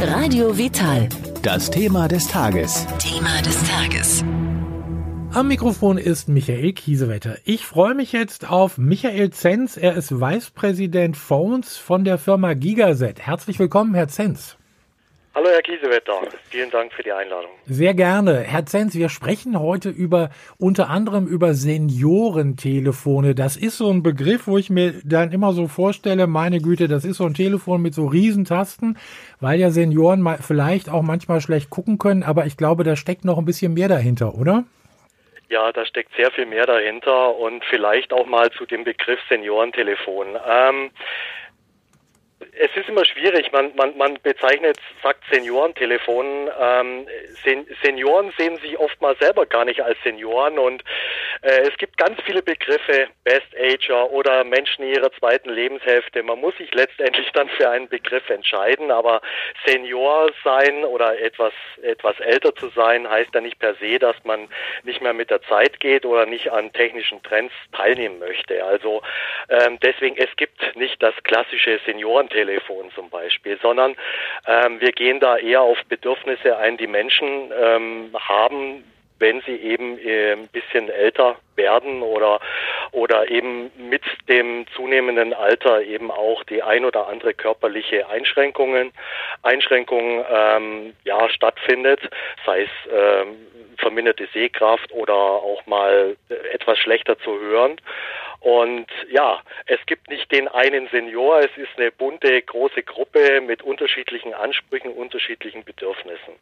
Radio Vital. Das Thema des Tages. Thema des Tages. Am Mikrofon ist Michael Kiesewetter. Ich freue mich jetzt auf Michael Zenz. Er ist Vicepräsident Phones von der Firma Gigaset. Herzlich willkommen, Herr Zenz. Hallo Herr Kiesewetter, vielen Dank für die Einladung. Sehr gerne. Herr Zenz, wir sprechen heute über unter anderem über Seniorentelefone. Das ist so ein Begriff, wo ich mir dann immer so vorstelle, meine Güte, das ist so ein Telefon mit so Riesentasten, weil ja Senioren vielleicht auch manchmal schlecht gucken können, aber ich glaube, da steckt noch ein bisschen mehr dahinter, oder? Ja, da steckt sehr viel mehr dahinter und vielleicht auch mal zu dem Begriff Seniorentelefon. Ähm, es ist immer schwierig. Man, man, man bezeichnet, sagt Seniorentelefon. Ähm, Sen Senioren sehen sich oftmals selber gar nicht als Senioren und es gibt ganz viele Begriffe, Best Ager oder Menschen in ihrer zweiten Lebenshälfte. Man muss sich letztendlich dann für einen Begriff entscheiden, aber Senior sein oder etwas, etwas älter zu sein, heißt ja nicht per se, dass man nicht mehr mit der Zeit geht oder nicht an technischen Trends teilnehmen möchte. Also ähm, deswegen, es gibt nicht das klassische Seniorentelefon zum Beispiel, sondern ähm, wir gehen da eher auf Bedürfnisse ein, die Menschen ähm, haben, wenn sie eben äh, ein bisschen älter werden oder oder eben mit dem zunehmenden Alter eben auch die ein oder andere körperliche Einschränkungen Einschränkungen ähm, ja stattfindet, sei es ähm, verminderte Sehkraft oder auch mal etwas schlechter zu hören. Und ja, es gibt nicht den einen Senior, es ist eine bunte, große Gruppe mit unterschiedlichen Ansprüchen, unterschiedlichen Bedürfnissen.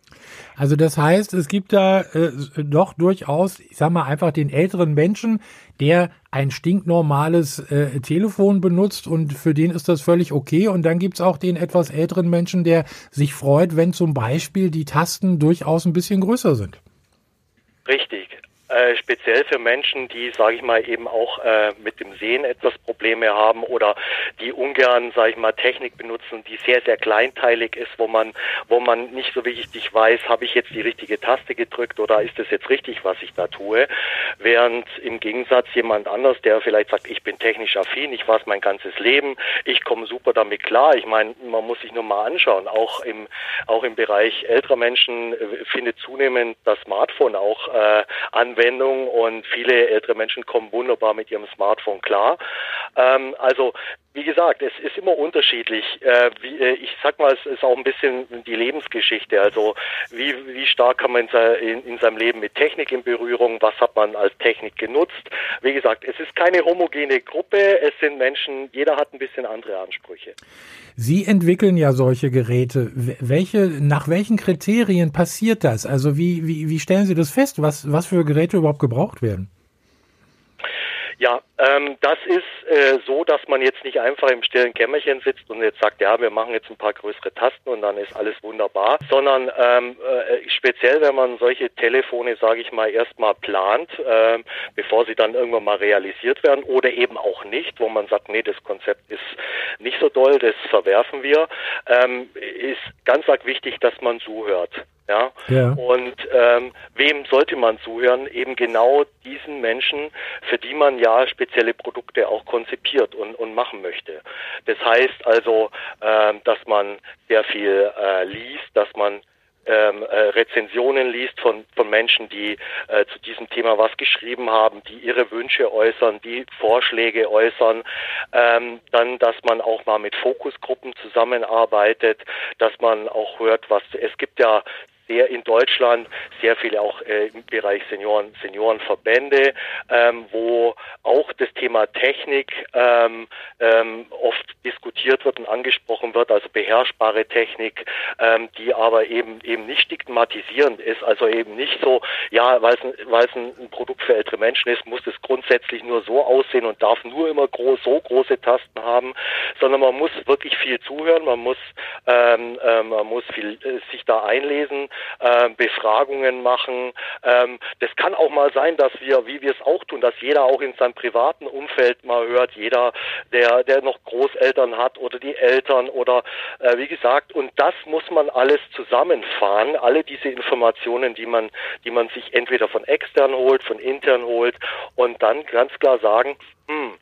Also das heißt, es gibt da äh, doch durchaus, ich sag mal einfach den älteren Menschen, der ein stinknormales äh, Telefon benutzt und für den ist das völlig okay. Und dann gibt's auch den etwas älteren Menschen, der sich freut, wenn zum Beispiel die Tasten durchaus ein bisschen größer sind. Richtig. Äh, speziell für Menschen, die, sage ich mal, eben auch äh, mit dem Sehen etwas Probleme haben oder die ungern, sage ich mal, Technik benutzen, die sehr, sehr kleinteilig ist, wo man, wo man nicht so richtig weiß, habe ich jetzt die richtige Taste gedrückt oder ist das jetzt richtig, was ich da tue? Während im Gegensatz jemand anders, der vielleicht sagt, ich bin technisch affin, ich weiß mein ganzes Leben, ich komme super damit klar. Ich meine, man muss sich nur mal anschauen, auch im, auch im Bereich älterer Menschen äh, findet zunehmend das Smartphone auch äh, an Anwendung und viele ältere Menschen kommen wunderbar mit ihrem Smartphone klar. Ähm, also wie gesagt, es ist immer unterschiedlich. Äh, wie, äh, ich sag mal, es ist auch ein bisschen die Lebensgeschichte. Also wie, wie stark kann man in, in, in, seinem Leben mit Technik in Berührung? Was hat man als Technik genutzt? Wie gesagt, es ist keine homogene Gruppe. Es sind Menschen, jeder hat ein bisschen andere Ansprüche. Sie entwickeln ja solche Geräte. Welche, nach welchen Kriterien passiert das? Also wie, wie, wie stellen Sie das fest, was, was für Geräte überhaupt gebraucht werden? Ja, ähm, das ist äh, so, dass man jetzt nicht einfach im stillen Kämmerchen sitzt und jetzt sagt, ja, wir machen jetzt ein paar größere Tasten und dann ist alles wunderbar, sondern ähm, äh, speziell, wenn man solche Telefone, sage ich mal, erstmal plant, äh, bevor sie dann irgendwann mal realisiert werden oder eben auch nicht, wo man sagt, nee, das Konzept ist nicht so doll, das verwerfen wir, ähm, ist ganz arg wichtig, dass man zuhört. Ja. ja. Und ähm, wem sollte man zuhören? Eben genau diesen Menschen, für die man ja spezielle Produkte auch konzipiert und, und machen möchte. Das heißt also, ähm, dass man sehr viel äh, liest, dass man ähm, äh, Rezensionen liest von, von Menschen, die äh, zu diesem Thema was geschrieben haben, die ihre Wünsche äußern, die Vorschläge äußern, ähm, dann, dass man auch mal mit Fokusgruppen zusammenarbeitet, dass man auch hört, was es gibt ja sehr in Deutschland sehr viele auch äh, im Bereich Senioren, Seniorenverbände, ähm, wo auch das Thema Technik ähm, ähm, oft diskutiert wird und angesprochen wird, also beherrschbare Technik, ähm, die aber eben eben nicht stigmatisierend ist, also eben nicht so, ja, weil es ein, weil ein Produkt für ältere Menschen ist, muss es grundsätzlich nur so aussehen und darf nur immer groß, so große Tasten haben, sondern man muss wirklich viel zuhören, man muss ähm, äh, man muss viel äh, sich da einlesen, äh, Befragungen machen. Ähm, das kann auch mal sein, dass wir, wie wir es auch tun, dass jeder auch in seinem privaten Umfeld mal hört, jeder, der, der noch Großeltern hat oder die Eltern oder äh, wie gesagt, und das muss man alles zusammenfahren, alle diese Informationen, die man, die man sich entweder von extern holt, von intern holt und dann ganz klar sagen, hm,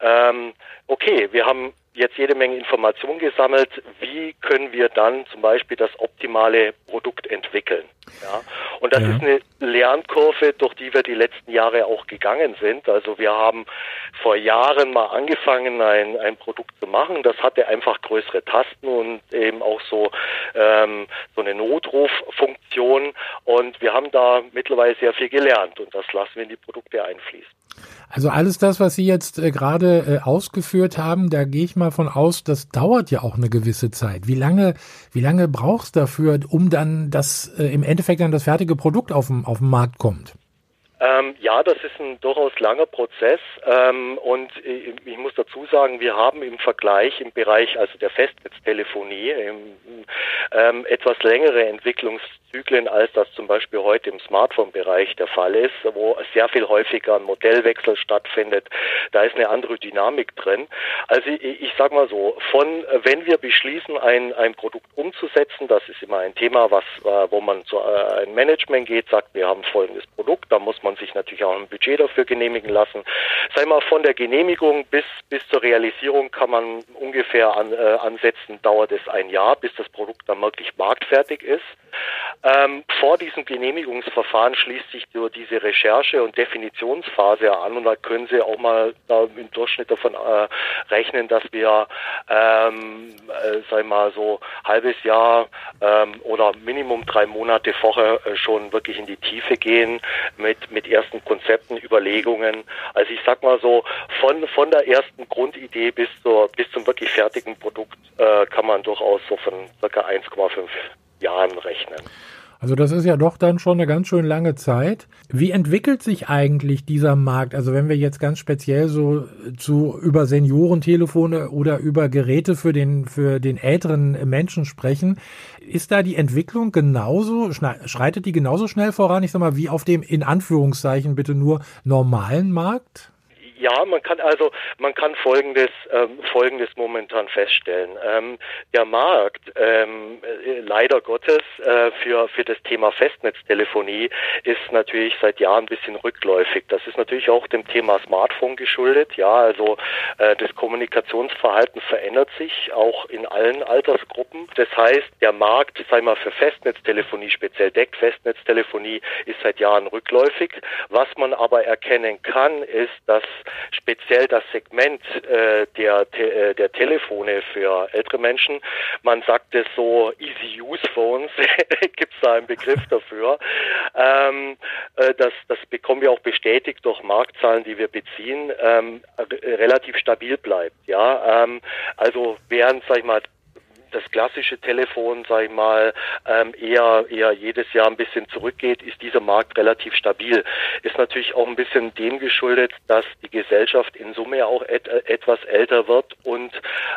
ähm, okay, wir haben jetzt jede Menge Informationen gesammelt, wie können wir dann zum Beispiel das optimale Produkt entwickeln. Ja? Und das ja. ist eine Lernkurve, durch die wir die letzten Jahre auch gegangen sind. Also wir haben vor Jahren mal angefangen, ein, ein Produkt zu machen. Das hatte einfach größere Tasten und eben auch so, ähm, so eine Notruffunktion. Und wir haben da mittlerweile sehr viel gelernt und das lassen wir in die Produkte einfließen. Also alles das, was Sie jetzt äh, gerade äh, ausgeführt haben, da gehe ich mal von aus, das dauert ja auch eine gewisse Zeit. Wie lange, wie lange brauchst du dafür, um dann das äh, im Endeffekt dann das fertige Produkt auf dem, auf dem Markt kommt? Ähm, ja, das ist ein durchaus langer Prozess ähm, und ich, ich muss dazu sagen, wir haben im Vergleich im Bereich also der Festnetztelefonie ähm, etwas längere Entwicklungszyklen, als das zum Beispiel heute im Smartphone-Bereich der Fall ist, wo sehr viel häufiger ein Modellwechsel stattfindet. Da ist eine andere Dynamik drin. Also ich, ich sage mal so, von wenn wir beschließen, ein, ein Produkt umzusetzen, das ist immer ein Thema, was äh, wo man zu äh, ein Management geht, sagt, wir haben folgendes Produkt, da muss man man sich natürlich auch ein Budget dafür genehmigen lassen. Sei mal von der Genehmigung bis, bis zur Realisierung kann man ungefähr an, äh, ansetzen, dauert es ein Jahr, bis das Produkt dann wirklich marktfertig ist. Ähm, vor diesem Genehmigungsverfahren schließt sich nur diese Recherche- und Definitionsphase an und da können Sie auch mal da im Durchschnitt davon äh, rechnen, dass wir, ähm, äh, sei mal so halbes Jahr ähm, oder Minimum drei Monate vorher äh, schon wirklich in die Tiefe gehen mit mit ersten Konzepten, Überlegungen. Also ich sag mal so von von der ersten Grundidee bis zur bis zum wirklich fertigen Produkt äh, kann man durchaus so von circa 1,5 Jahren rechnen. Also das ist ja doch dann schon eine ganz schön lange Zeit. Wie entwickelt sich eigentlich dieser Markt? Also wenn wir jetzt ganz speziell so zu über Seniorentelefone oder über Geräte für den für den älteren Menschen sprechen, ist da die Entwicklung genauso schreitet die genauso schnell voran? Ich sag mal wie auf dem in Anführungszeichen bitte nur normalen Markt? Ja, man kann also man kann folgendes ähm, folgendes momentan feststellen: ähm, Der Markt ähm, äh, leider Gottes äh, für für das Thema Festnetztelefonie ist natürlich seit Jahren ein bisschen rückläufig. Das ist natürlich auch dem Thema Smartphone geschuldet. Ja, also äh, das Kommunikationsverhalten verändert sich auch in allen Altersgruppen. Das heißt, der Markt, sei mal für Festnetztelefonie speziell deckt Festnetztelefonie ist seit Jahren rückläufig. Was man aber erkennen kann, ist, dass speziell das Segment äh, der, te, äh, der Telefone für ältere Menschen. Man sagt es so Easy-Use-Phones, gibt es da einen Begriff dafür. Ähm, äh, das, das bekommen wir auch bestätigt durch Marktzahlen, die wir beziehen, ähm, relativ stabil bleibt. Ja, ähm, also während, sag ich mal, das klassische Telefon, sag ich mal, ähm, eher, eher jedes Jahr ein bisschen zurückgeht, ist dieser Markt relativ stabil. Ist natürlich auch ein bisschen dem geschuldet, dass die Gesellschaft in Summe auch et etwas älter wird und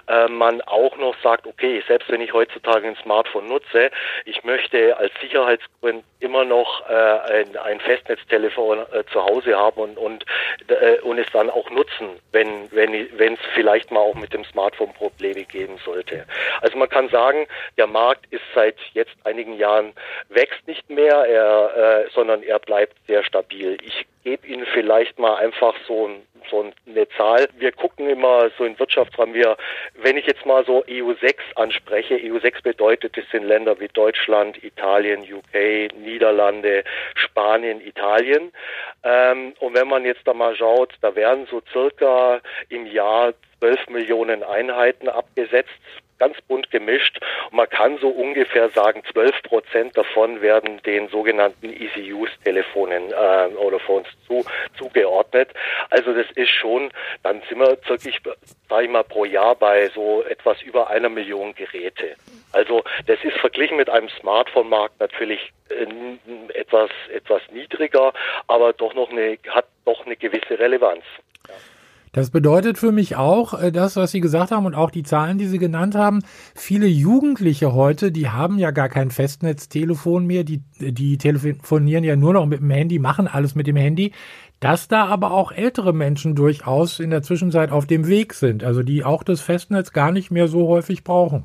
äh, man auch noch sagt, okay, selbst wenn ich heutzutage ein Smartphone nutze, ich möchte als Sicherheitsgrund immer noch äh, ein, ein Festnetztelefon äh, zu Hause haben und, und, äh, und es dann auch nutzen, wenn wenn wenn es vielleicht mal auch mit dem Smartphone Probleme geben sollte. Also man man kann sagen, der Markt ist seit jetzt einigen Jahren wächst nicht mehr, er, äh, sondern er bleibt sehr stabil. Ich gebe Ihnen vielleicht mal einfach so, so eine Zahl. Wir gucken immer so in Wirtschaftsrahmen, wir, wenn ich jetzt mal so EU6 anspreche, EU6 bedeutet, es sind Länder wie Deutschland, Italien, UK, Niederlande, Spanien, Italien. Ähm, und wenn man jetzt da mal schaut, da werden so circa im Jahr 12 Millionen Einheiten abgesetzt ganz bunt gemischt. Und man kann so ungefähr sagen, 12 Prozent davon werden den sogenannten Easy-Use-Telefonen äh, oder Phones zu, zugeordnet. Also das ist schon, dann sind wir wirklich, sage ich mal, pro Jahr bei so etwas über einer Million Geräte. Also das ist verglichen mit einem Smartphone-Markt natürlich äh, etwas etwas niedriger, aber doch noch eine hat doch eine gewisse Relevanz. Das bedeutet für mich auch, äh, das, was Sie gesagt haben und auch die Zahlen, die Sie genannt haben, viele Jugendliche heute, die haben ja gar kein Festnetztelefon mehr, die, die telefonieren ja nur noch mit dem Handy, machen alles mit dem Handy, dass da aber auch ältere Menschen durchaus in der Zwischenzeit auf dem Weg sind, also die auch das Festnetz gar nicht mehr so häufig brauchen.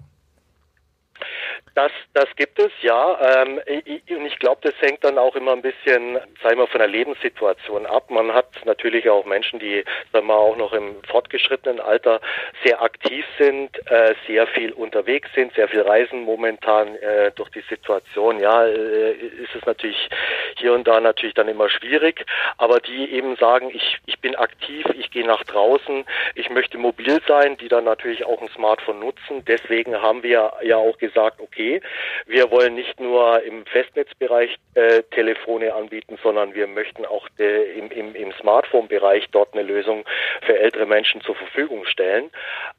Das, das gibt es, ja. Ähm, und ich glaube, das hängt dann auch immer ein bisschen, sagen wir, von der Lebenssituation ab. Man hat natürlich auch Menschen, die, sagen wir, auch noch im fortgeschrittenen Alter sehr aktiv sind, äh, sehr viel unterwegs sind, sehr viel reisen momentan äh, durch die Situation. Ja, äh, ist es natürlich hier und da natürlich dann immer schwierig. Aber die eben sagen, ich, ich bin aktiv, ich gehe nach draußen, ich möchte mobil sein, die dann natürlich auch ein Smartphone nutzen. Deswegen haben wir ja auch gesagt, okay, okay, wir wollen nicht nur im Festnetzbereich äh, Telefone anbieten, sondern wir möchten auch de, im, im, im Smartphone-Bereich dort eine Lösung für ältere Menschen zur Verfügung stellen.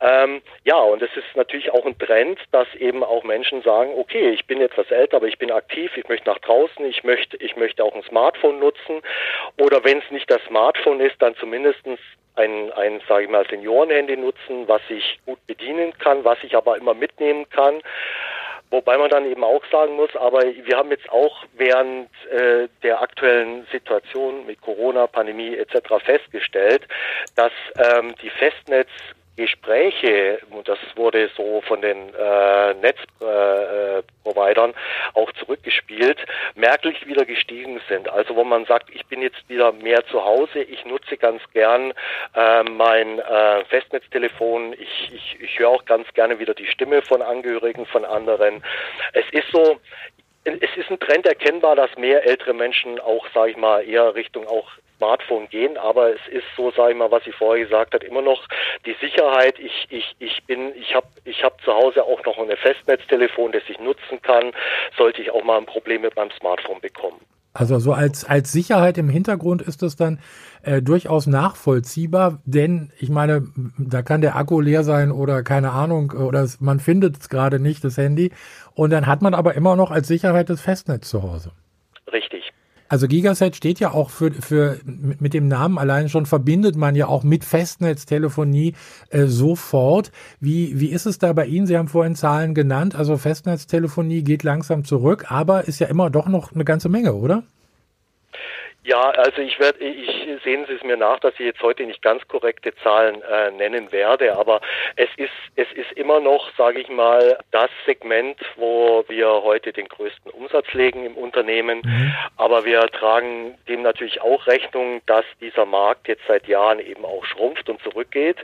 Ähm, ja, und es ist natürlich auch ein Trend, dass eben auch Menschen sagen, okay, ich bin etwas älter, aber ich bin aktiv, ich möchte nach draußen, ich möchte, ich möchte auch ein Smartphone nutzen. Oder wenn es nicht das Smartphone ist, dann zumindestens ein, ein sage ich mal, Seniorenhandy nutzen, was ich gut bedienen kann, was ich aber immer mitnehmen kann. Wobei man dann eben auch sagen muss, aber wir haben jetzt auch während äh, der aktuellen Situation mit Corona, Pandemie etc. festgestellt, dass ähm, die Festnetz Gespräche, und das wurde so von den äh, Netzprovidern äh, auch zurückgespielt, merklich wieder gestiegen sind. Also wo man sagt, ich bin jetzt wieder mehr zu Hause, ich nutze ganz gern äh, mein äh, Festnetztelefon, ich, ich, ich höre auch ganz gerne wieder die Stimme von Angehörigen von anderen. Es ist so, es ist ein Trend erkennbar, dass mehr ältere Menschen auch, sage ich mal, eher Richtung auch Smartphone gehen, aber es ist so, sage ich mal, was ich vorher gesagt habe, immer noch die Sicherheit. Ich, ich, ich bin, ich habe ich hab zu Hause auch noch ein Festnetztelefon, das ich nutzen kann, sollte ich auch mal ein Problem mit meinem Smartphone bekommen. Also so als, als Sicherheit im Hintergrund ist es dann äh, durchaus nachvollziehbar, denn ich meine, da kann der Akku leer sein oder keine Ahnung, oder man findet es gerade nicht, das Handy. Und dann hat man aber immer noch als Sicherheit das Festnetz zu Hause. Richtig. Also Gigaset steht ja auch für, für mit dem Namen allein schon verbindet man ja auch mit Festnetztelefonie äh, sofort. Wie, wie ist es da bei Ihnen? Sie haben vorhin Zahlen genannt. Also Festnetztelefonie geht langsam zurück, aber ist ja immer doch noch eine ganze Menge, oder? Ja, also ich werde, ich sehen Sie es mir nach, dass ich jetzt heute nicht ganz korrekte Zahlen äh, nennen werde, aber es ist es ist immer noch, sage ich mal, das Segment, wo wir heute den größten Umsatz legen im Unternehmen. Mhm. Aber wir tragen dem natürlich auch Rechnung, dass dieser Markt jetzt seit Jahren eben auch schrumpft und zurückgeht.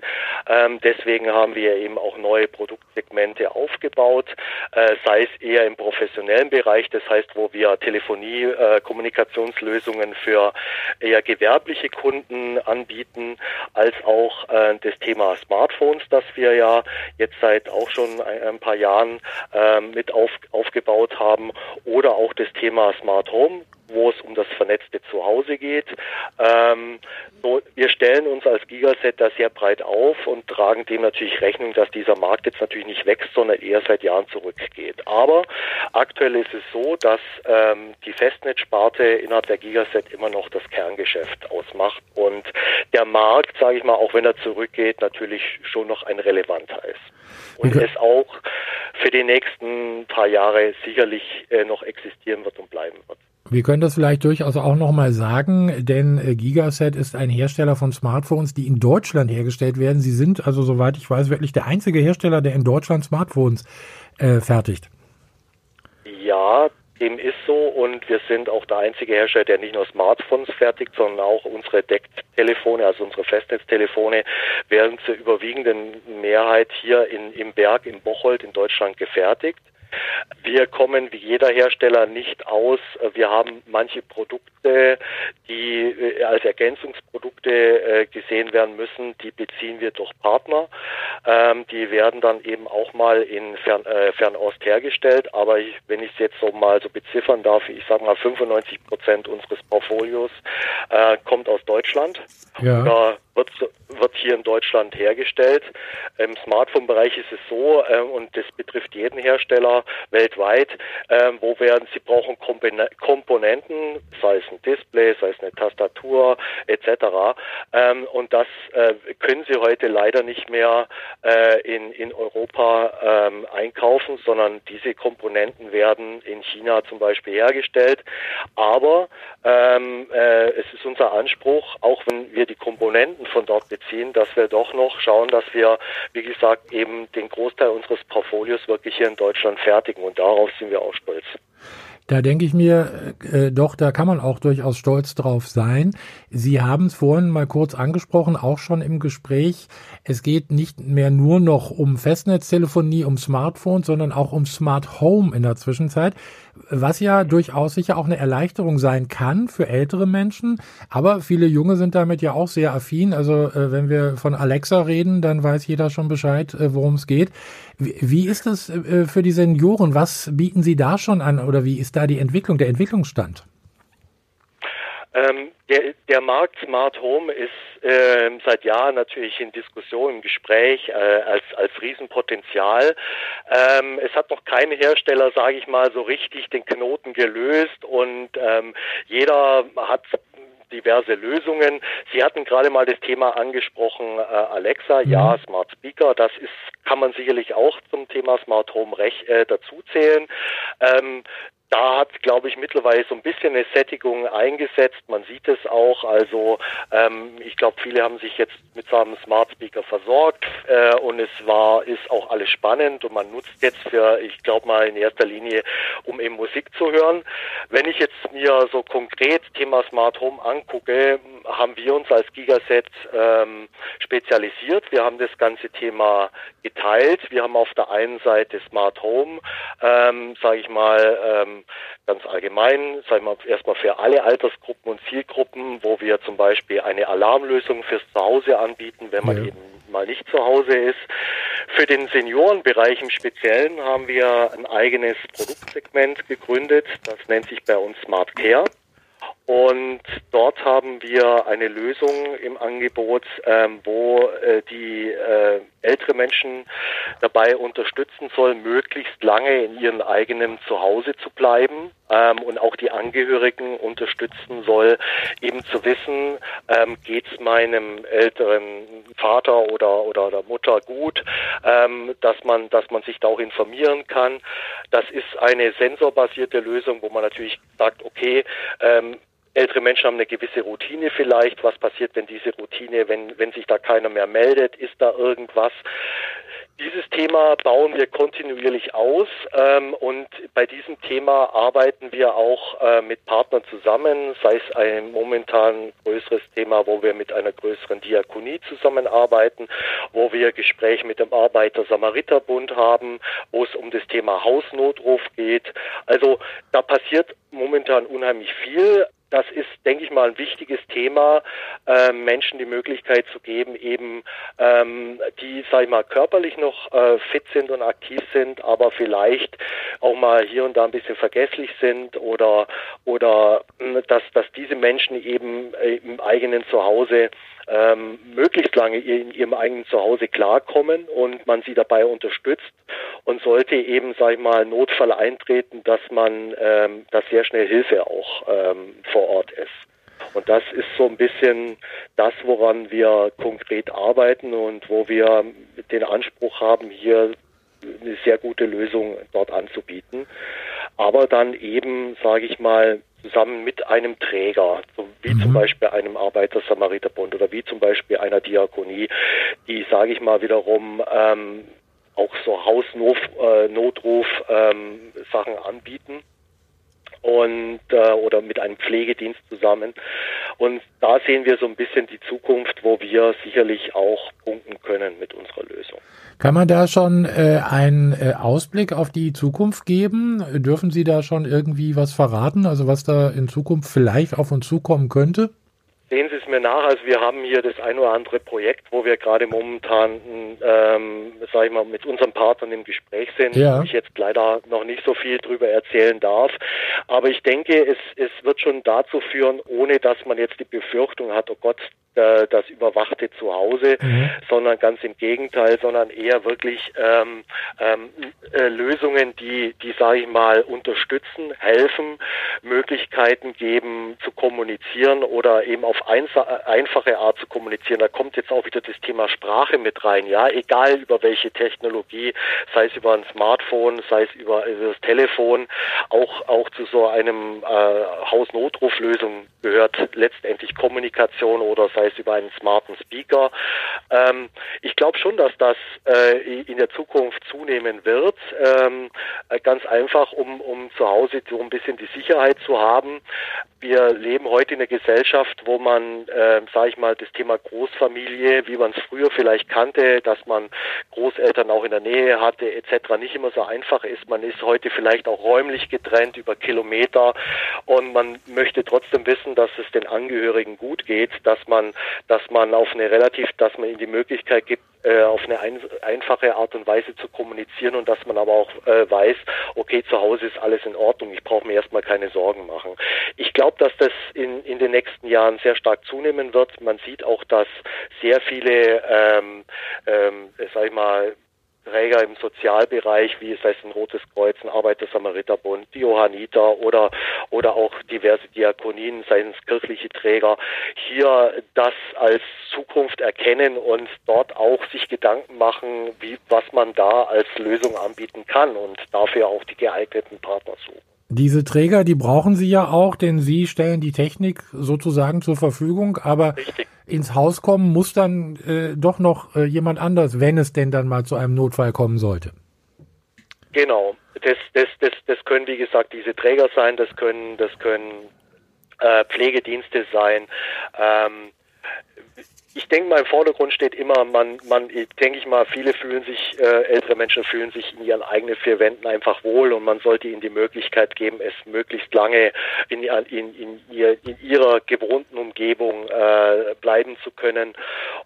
Ähm, deswegen haben wir eben auch neue Produktsegmente aufgebaut, äh, sei es eher im professionellen Bereich, das heißt, wo wir Telefonie, äh, Kommunikationslösungen für eher gewerbliche Kunden anbieten, als auch äh, das Thema Smartphones, das wir ja jetzt seit auch schon ein, paar Jahren äh, mit auf, aufgebaut haben, oder auch das Thema Smart Home wo es um das vernetzte Zuhause geht. Ähm, so, wir stellen uns als Gigaset da sehr breit auf und tragen dem natürlich Rechnung, dass dieser Markt jetzt natürlich nicht wächst, sondern eher seit Jahren zurückgeht. Aber aktuell ist es so, dass ähm, die Festnetzsparte innerhalb der Gigaset immer noch das Kerngeschäft ausmacht und der Markt, sage ich mal, auch wenn er zurückgeht, natürlich schon noch ein relevanter ist. Und okay. es auch für die nächsten paar Jahre sicherlich äh, noch existieren wird und bleiben wird. Wir können das vielleicht durchaus auch nochmal sagen, denn äh, Gigaset ist ein Hersteller von Smartphones, die in Deutschland hergestellt werden. Sie sind also, soweit ich weiß, wirklich der einzige Hersteller, der in Deutschland Smartphones äh, fertigt. Ja, dem ist so und wir sind auch der einzige Hersteller, der nicht nur Smartphones fertigt, sondern auch unsere Decktelefone, also unsere Festnetztelefone, werden zur überwiegenden Mehrheit hier in, im Berg in Bocholt in Deutschland gefertigt. Wir kommen wie jeder Hersteller nicht aus. Wir haben manche Produkte, die äh, als Ergänzungsprodukte äh, gesehen werden müssen, die beziehen wir durch Partner. Ähm, die werden dann eben auch mal in Fern, äh, Fernost hergestellt. Aber ich, wenn ich es jetzt so mal so beziffern darf, ich sage mal 95 Prozent unseres Portfolios äh, kommt aus Deutschland. Ja. Oder wird, wird hier in Deutschland hergestellt. Im Smartphone-Bereich ist es so, äh, und das betrifft jeden Hersteller weltweit, äh, wo werden sie brauchen Komponenten, sei es ein Display, sei es eine Tastatur etc. Ähm, und das äh, können sie heute leider nicht mehr äh, in, in Europa ähm, einkaufen, sondern diese Komponenten werden in China zum Beispiel hergestellt. Aber ähm, äh, es ist unser Anspruch, auch wenn wir die Komponenten von dort beziehen, dass wir doch noch schauen, dass wir, wie gesagt, eben den Großteil unseres Portfolios wirklich hier in Deutschland fertigen und darauf sind wir auch stolz. Da denke ich mir, äh, doch, da kann man auch durchaus stolz drauf sein. Sie haben es vorhin mal kurz angesprochen, auch schon im Gespräch. Es geht nicht mehr nur noch um Festnetztelefonie, um Smartphones, sondern auch um Smart Home in der Zwischenzeit, was ja durchaus sicher auch eine Erleichterung sein kann für ältere Menschen. Aber viele Junge sind damit ja auch sehr affin. Also äh, wenn wir von Alexa reden, dann weiß jeder schon Bescheid, äh, worum es geht. Wie, wie ist das äh, für die Senioren? Was bieten Sie da schon an oder wie ist da die Entwicklung, der Entwicklungsstand? Ähm, der, der Markt Smart Home ist äh, seit Jahren natürlich in Diskussion, im Gespräch äh, als, als Riesenpotenzial. Ähm, es hat noch kein Hersteller, sage ich mal, so richtig den Knoten gelöst und ähm, jeder hat diverse Lösungen. Sie hatten gerade mal das Thema angesprochen, äh, Alexa, mhm. ja, Smart Speaker, das ist, kann man sicherlich auch zum Thema Smart Home Rech, äh, dazuzählen. Ähm, da hat, glaube ich, mittlerweile so ein bisschen eine Sättigung eingesetzt. Man sieht es auch. Also ähm, ich glaube, viele haben sich jetzt mit so einem Smart Speaker versorgt äh, und es war ist auch alles spannend und man nutzt jetzt für, ich glaube mal in erster Linie, um eben Musik zu hören. Wenn ich jetzt mir so konkret Thema Smart Home angucke, haben wir uns als Gigaset ähm, spezialisiert. Wir haben das ganze Thema geteilt. Wir haben auf der einen Seite Smart Home, ähm, sage ich mal. Ähm, ganz allgemein, sagen wir erstmal für alle Altersgruppen und Zielgruppen, wo wir zum Beispiel eine Alarmlösung fürs Zuhause anbieten, wenn man ja. eben mal nicht zu Hause ist. Für den Seniorenbereich im Speziellen haben wir ein eigenes Produktsegment gegründet. Das nennt sich bei uns Smart Care. Und dort haben wir eine Lösung im Angebot, ähm, wo äh, die äh, ältere Menschen dabei unterstützen soll, möglichst lange in ihrem eigenen Zuhause zu bleiben ähm, und auch die Angehörigen unterstützen soll, eben zu wissen, ähm, geht es meinem älteren Vater oder, oder der Mutter gut, ähm, dass man, dass man sich da auch informieren kann. Das ist eine sensorbasierte Lösung, wo man natürlich sagt, okay, ähm, Ältere Menschen haben eine gewisse Routine vielleicht. Was passiert, wenn diese Routine, wenn, wenn sich da keiner mehr meldet? Ist da irgendwas? Dieses Thema bauen wir kontinuierlich aus ähm, und bei diesem Thema arbeiten wir auch äh, mit Partnern zusammen, sei es ein momentan größeres Thema, wo wir mit einer größeren Diakonie zusammenarbeiten, wo wir Gespräche mit dem Arbeiter-Samariter-Bund haben, wo es um das Thema Hausnotruf geht. Also da passiert momentan unheimlich viel das ist, denke ich mal, ein wichtiges Thema, äh, Menschen die Möglichkeit zu geben, eben ähm, die, sag ich mal, körperlich noch äh, fit sind und aktiv sind, aber vielleicht auch mal hier und da ein bisschen vergesslich sind oder oder dass dass diese Menschen eben äh, im eigenen Zuhause ähm, möglichst lange in ihrem eigenen Zuhause klarkommen und man sie dabei unterstützt und sollte eben, sag ich mal, Notfall eintreten, dass man, ähm, dass sehr schnell Hilfe auch ähm, vor Ort ist. Und das ist so ein bisschen das, woran wir konkret arbeiten und wo wir den Anspruch haben, hier eine sehr gute Lösung dort anzubieten. Aber dann eben, sage ich mal, zusammen mit einem Träger, so wie mhm. zum Beispiel einem Arbeiter-Samariter-Bund oder wie zum Beispiel einer Diakonie, die, sage ich mal, wiederum ähm, auch so Hausnotruf ähm, Sachen anbieten und äh, oder mit einem Pflegedienst zusammen. Und da sehen wir so ein bisschen die Zukunft, wo wir sicherlich auch punkten können mit unserer Lösung. Kann man da schon äh, einen äh, Ausblick auf die Zukunft geben? Dürfen Sie da schon irgendwie was verraten, also was da in Zukunft vielleicht auf uns zukommen könnte? Sehen Sie es mir nach, also wir haben hier das ein oder andere Projekt, wo wir gerade momentan, ähm, sage ich mal, mit unseren Partnern im Gespräch sind, ja. wo ich jetzt leider noch nicht so viel drüber erzählen darf. Aber ich denke, es, es wird schon dazu führen, ohne dass man jetzt die Befürchtung hat, oh Gott, äh, das überwachte Zuhause, mhm. sondern ganz im Gegenteil, sondern eher wirklich ähm, ähm, äh, Lösungen, die, die sage ich mal, unterstützen, helfen, Möglichkeiten geben zu kommunizieren oder eben auf auf einfache Art zu kommunizieren. Da kommt jetzt auch wieder das Thema Sprache mit rein, ja, egal über welche Technologie, sei es über ein Smartphone, sei es über, über das Telefon, auch auch zu so einem äh, Hausnotruflösung gehört letztendlich Kommunikation oder sei es über einen smarten Speaker. Ähm, ich glaube schon, dass das äh, in der Zukunft zunehmen wird, ähm, ganz einfach, um um zu Hause so ein bisschen die Sicherheit zu haben. Wir leben heute in einer Gesellschaft, wo man, äh, sage ich mal, das Thema Großfamilie, wie man es früher vielleicht kannte, dass man Großeltern auch in der Nähe hatte etc. nicht immer so einfach ist. Man ist heute vielleicht auch räumlich getrennt über Kilometer und man möchte trotzdem wissen, dass es den Angehörigen gut geht, dass man, dass man auf eine relativ, dass man ihnen die Möglichkeit gibt, äh, auf eine ein, einfache Art und Weise zu kommunizieren und dass man aber auch äh, weiß, okay, zu Hause ist alles in Ordnung, ich brauche mir erstmal keine Sorgen machen. Ich glaube, dass das in, in den nächsten Jahren sehr stark zunehmen wird. Man sieht auch, dass sehr viele, ähm, ähm, sag ich mal, Träger im Sozialbereich, wie es heißt ein Rotes Kreuz, ein Arbeiter-Samariter-Bund, die Johanniter oder, oder auch diverse Diakonien, seien es kirchliche Träger, hier das als Zukunft erkennen und dort auch sich Gedanken machen, wie, was man da als Lösung anbieten kann und dafür auch die geeigneten Partner suchen. Diese Träger, die brauchen Sie ja auch, denn Sie stellen die Technik sozusagen zur Verfügung, aber Richtig. ins Haus kommen muss dann äh, doch noch äh, jemand anders, wenn es denn dann mal zu einem Notfall kommen sollte. Genau, das, das, das, das können wie gesagt diese Träger sein, das können, das können äh, Pflegedienste sein. Ähm, ich denke mal, im Vordergrund steht immer, man, man, denke ich mal, viele fühlen sich, äh, ältere Menschen fühlen sich in ihren eigenen vier Wänden einfach wohl und man sollte ihnen die Möglichkeit geben, es möglichst lange in, in, in, ihr, in ihrer gewohnten Umgebung äh, bleiben zu können.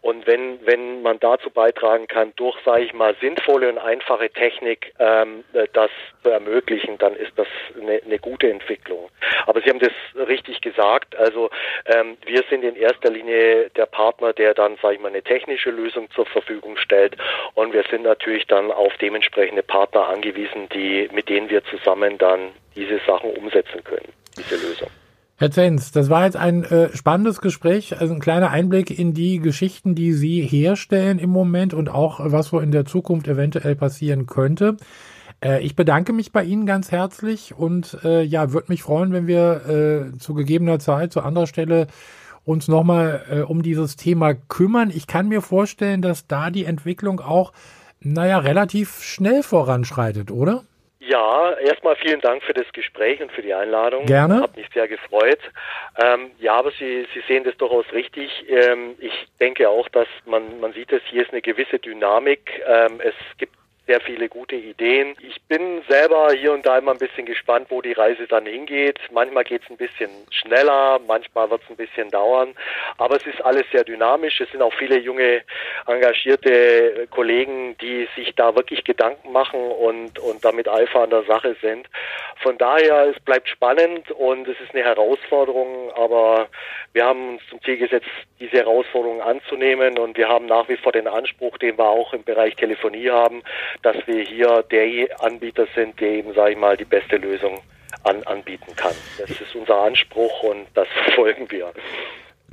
Und wenn, wenn man dazu beitragen kann, durch, sage ich mal, sinnvolle und einfache Technik ähm, das zu ermöglichen, dann ist das eine, eine gute Entwicklung. Aber Sie haben das richtig gesagt. Also ähm, wir sind in erster Linie der Partner, der dann, sage ich mal, eine technische Lösung zur Verfügung stellt. Und wir sind natürlich dann auf dementsprechende Partner angewiesen, die, mit denen wir zusammen dann diese Sachen umsetzen können, diese Lösung. Herr Zenz, das war jetzt ein äh, spannendes Gespräch, also ein kleiner Einblick in die Geschichten, die Sie herstellen im Moment und auch was wo in der Zukunft eventuell passieren könnte. Äh, ich bedanke mich bei Ihnen ganz herzlich und äh, ja, würde mich freuen, wenn wir äh, zu gegebener Zeit zu anderer Stelle uns nochmal äh, um dieses Thema kümmern. Ich kann mir vorstellen, dass da die Entwicklung auch, naja, relativ schnell voranschreitet, oder? Ja, erstmal vielen Dank für das Gespräch und für die Einladung. Gerne. Hat mich sehr gefreut. Ähm, ja, aber Sie, Sie sehen das durchaus richtig. Ähm, ich denke auch, dass man, man sieht es, hier ist eine gewisse Dynamik. Ähm, es gibt sehr viele gute Ideen. Ich bin selber hier und da immer ein bisschen gespannt, wo die Reise dann hingeht. Manchmal geht es ein bisschen schneller, manchmal wird es ein bisschen dauern, aber es ist alles sehr dynamisch. Es sind auch viele junge, engagierte Kollegen, die sich da wirklich Gedanken machen und, und damit Eifer an der Sache sind. Von daher, es bleibt spannend und es ist eine Herausforderung, aber wir haben uns zum Ziel gesetzt, diese Herausforderung anzunehmen und wir haben nach wie vor den Anspruch, den wir auch im Bereich Telefonie haben, dass wir hier der Anbieter sind, der eben, sage ich mal, die beste Lösung an, anbieten kann. Das ist unser Anspruch und das verfolgen wir.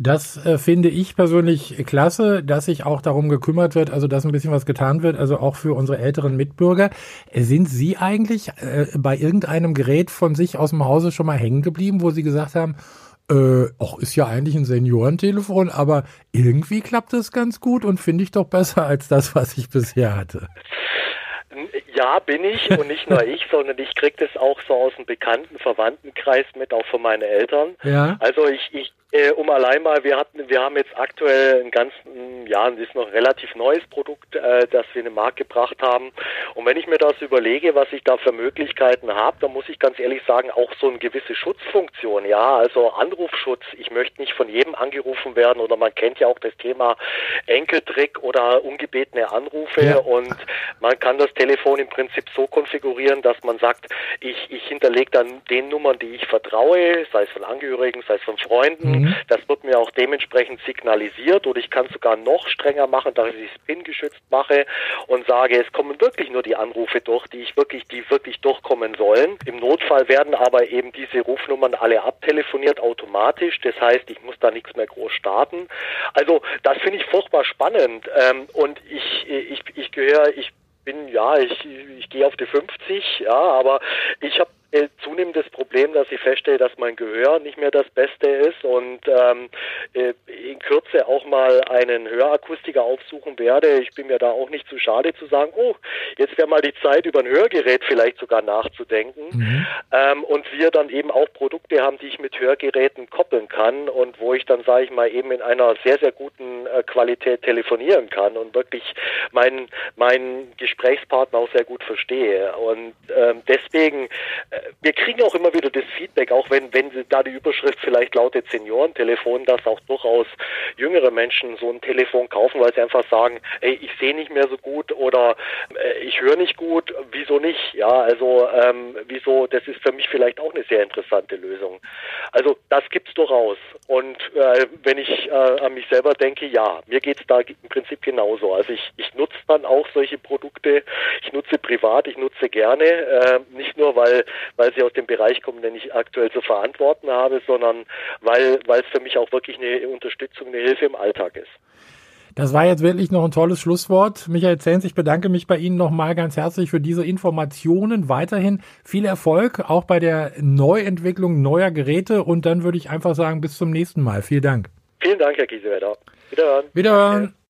Das äh, finde ich persönlich klasse, dass sich auch darum gekümmert wird, also dass ein bisschen was getan wird, also auch für unsere älteren Mitbürger. Sind Sie eigentlich äh, bei irgendeinem Gerät von sich aus dem Hause schon mal hängen geblieben, wo Sie gesagt haben, äh, auch ist ja eigentlich ein Seniorentelefon, aber irgendwie klappt das ganz gut und finde ich doch besser als das, was ich bisher hatte. Ja, bin ich und nicht nur ich, sondern ich kriege das auch so aus dem bekannten Verwandtenkreis mit, auch von meinen Eltern. Ja. Also ich, ich äh, um allein mal, wir hatten, wir haben jetzt aktuell ein ganz, ja, ein ist noch ein relativ neues Produkt, äh, das wir in den Markt gebracht haben. Und wenn ich mir das überlege, was ich da für Möglichkeiten habe, dann muss ich ganz ehrlich sagen, auch so eine gewisse Schutzfunktion, ja, also Anrufschutz. Ich möchte nicht von jedem angerufen werden oder man kennt ja auch das Thema Enkeltrick oder ungebetene Anrufe ja. und man kann das Telefon im Prinzip so konfigurieren, dass man sagt, ich, ich hinterlege dann den Nummern, die ich vertraue, sei es von Angehörigen, sei es von Freunden, Mhm. Das wird mir auch dementsprechend signalisiert oder ich kann es sogar noch strenger machen, dass ich es PIN-geschützt mache und sage, es kommen wirklich nur die Anrufe durch, die ich wirklich, die wirklich durchkommen sollen. Im Notfall werden aber eben diese Rufnummern alle abtelefoniert automatisch. Das heißt, ich muss da nichts mehr groß starten. Also das finde ich furchtbar spannend. Ähm, und ich, ich, ich gehöre, ich bin, ja, ich, ich gehe auf die 50, ja, aber ich habe äh, zunehmendes Problem, dass ich feststelle, dass mein Gehör nicht mehr das Beste ist und ähm, äh, in Kürze auch mal einen Hörakustiker aufsuchen werde. Ich bin mir da auch nicht zu schade zu sagen, oh, jetzt wäre mal die Zeit, über ein Hörgerät vielleicht sogar nachzudenken. Mhm. Ähm, und wir dann eben auch Produkte haben, die ich mit Hörgeräten koppeln kann und wo ich dann, sage ich mal, eben in einer sehr, sehr guten äh, Qualität telefonieren kann und wirklich meinen, meinen Gesprächspartner auch sehr gut verstehe. Und ähm, deswegen wir kriegen auch immer wieder das Feedback, auch wenn, wenn da die Überschrift vielleicht lautet Seniorentelefon, dass auch durchaus jüngere Menschen so ein Telefon kaufen, weil sie einfach sagen, ey, ich sehe nicht mehr so gut oder äh, ich höre nicht gut, wieso nicht? Ja, also ähm, wieso, das ist für mich vielleicht auch eine sehr interessante Lösung. Also das gibt's durchaus. Und äh, wenn ich äh, an mich selber denke, ja, mir geht's da im Prinzip genauso. Also ich, ich nutze dann auch solche Produkte, ich nutze privat, ich nutze gerne, äh, nicht nur weil weil sie aus dem Bereich kommen, den ich aktuell zu verantworten habe, sondern weil, weil es für mich auch wirklich eine Unterstützung, eine Hilfe im Alltag ist. Das war jetzt wirklich noch ein tolles Schlusswort. Michael Zenz, ich bedanke mich bei Ihnen nochmal ganz herzlich für diese Informationen. Weiterhin viel Erfolg auch bei der Neuentwicklung neuer Geräte und dann würde ich einfach sagen, bis zum nächsten Mal. Vielen Dank. Vielen Dank, Herr Kiesewetter. Wiederhören. Wiederhören.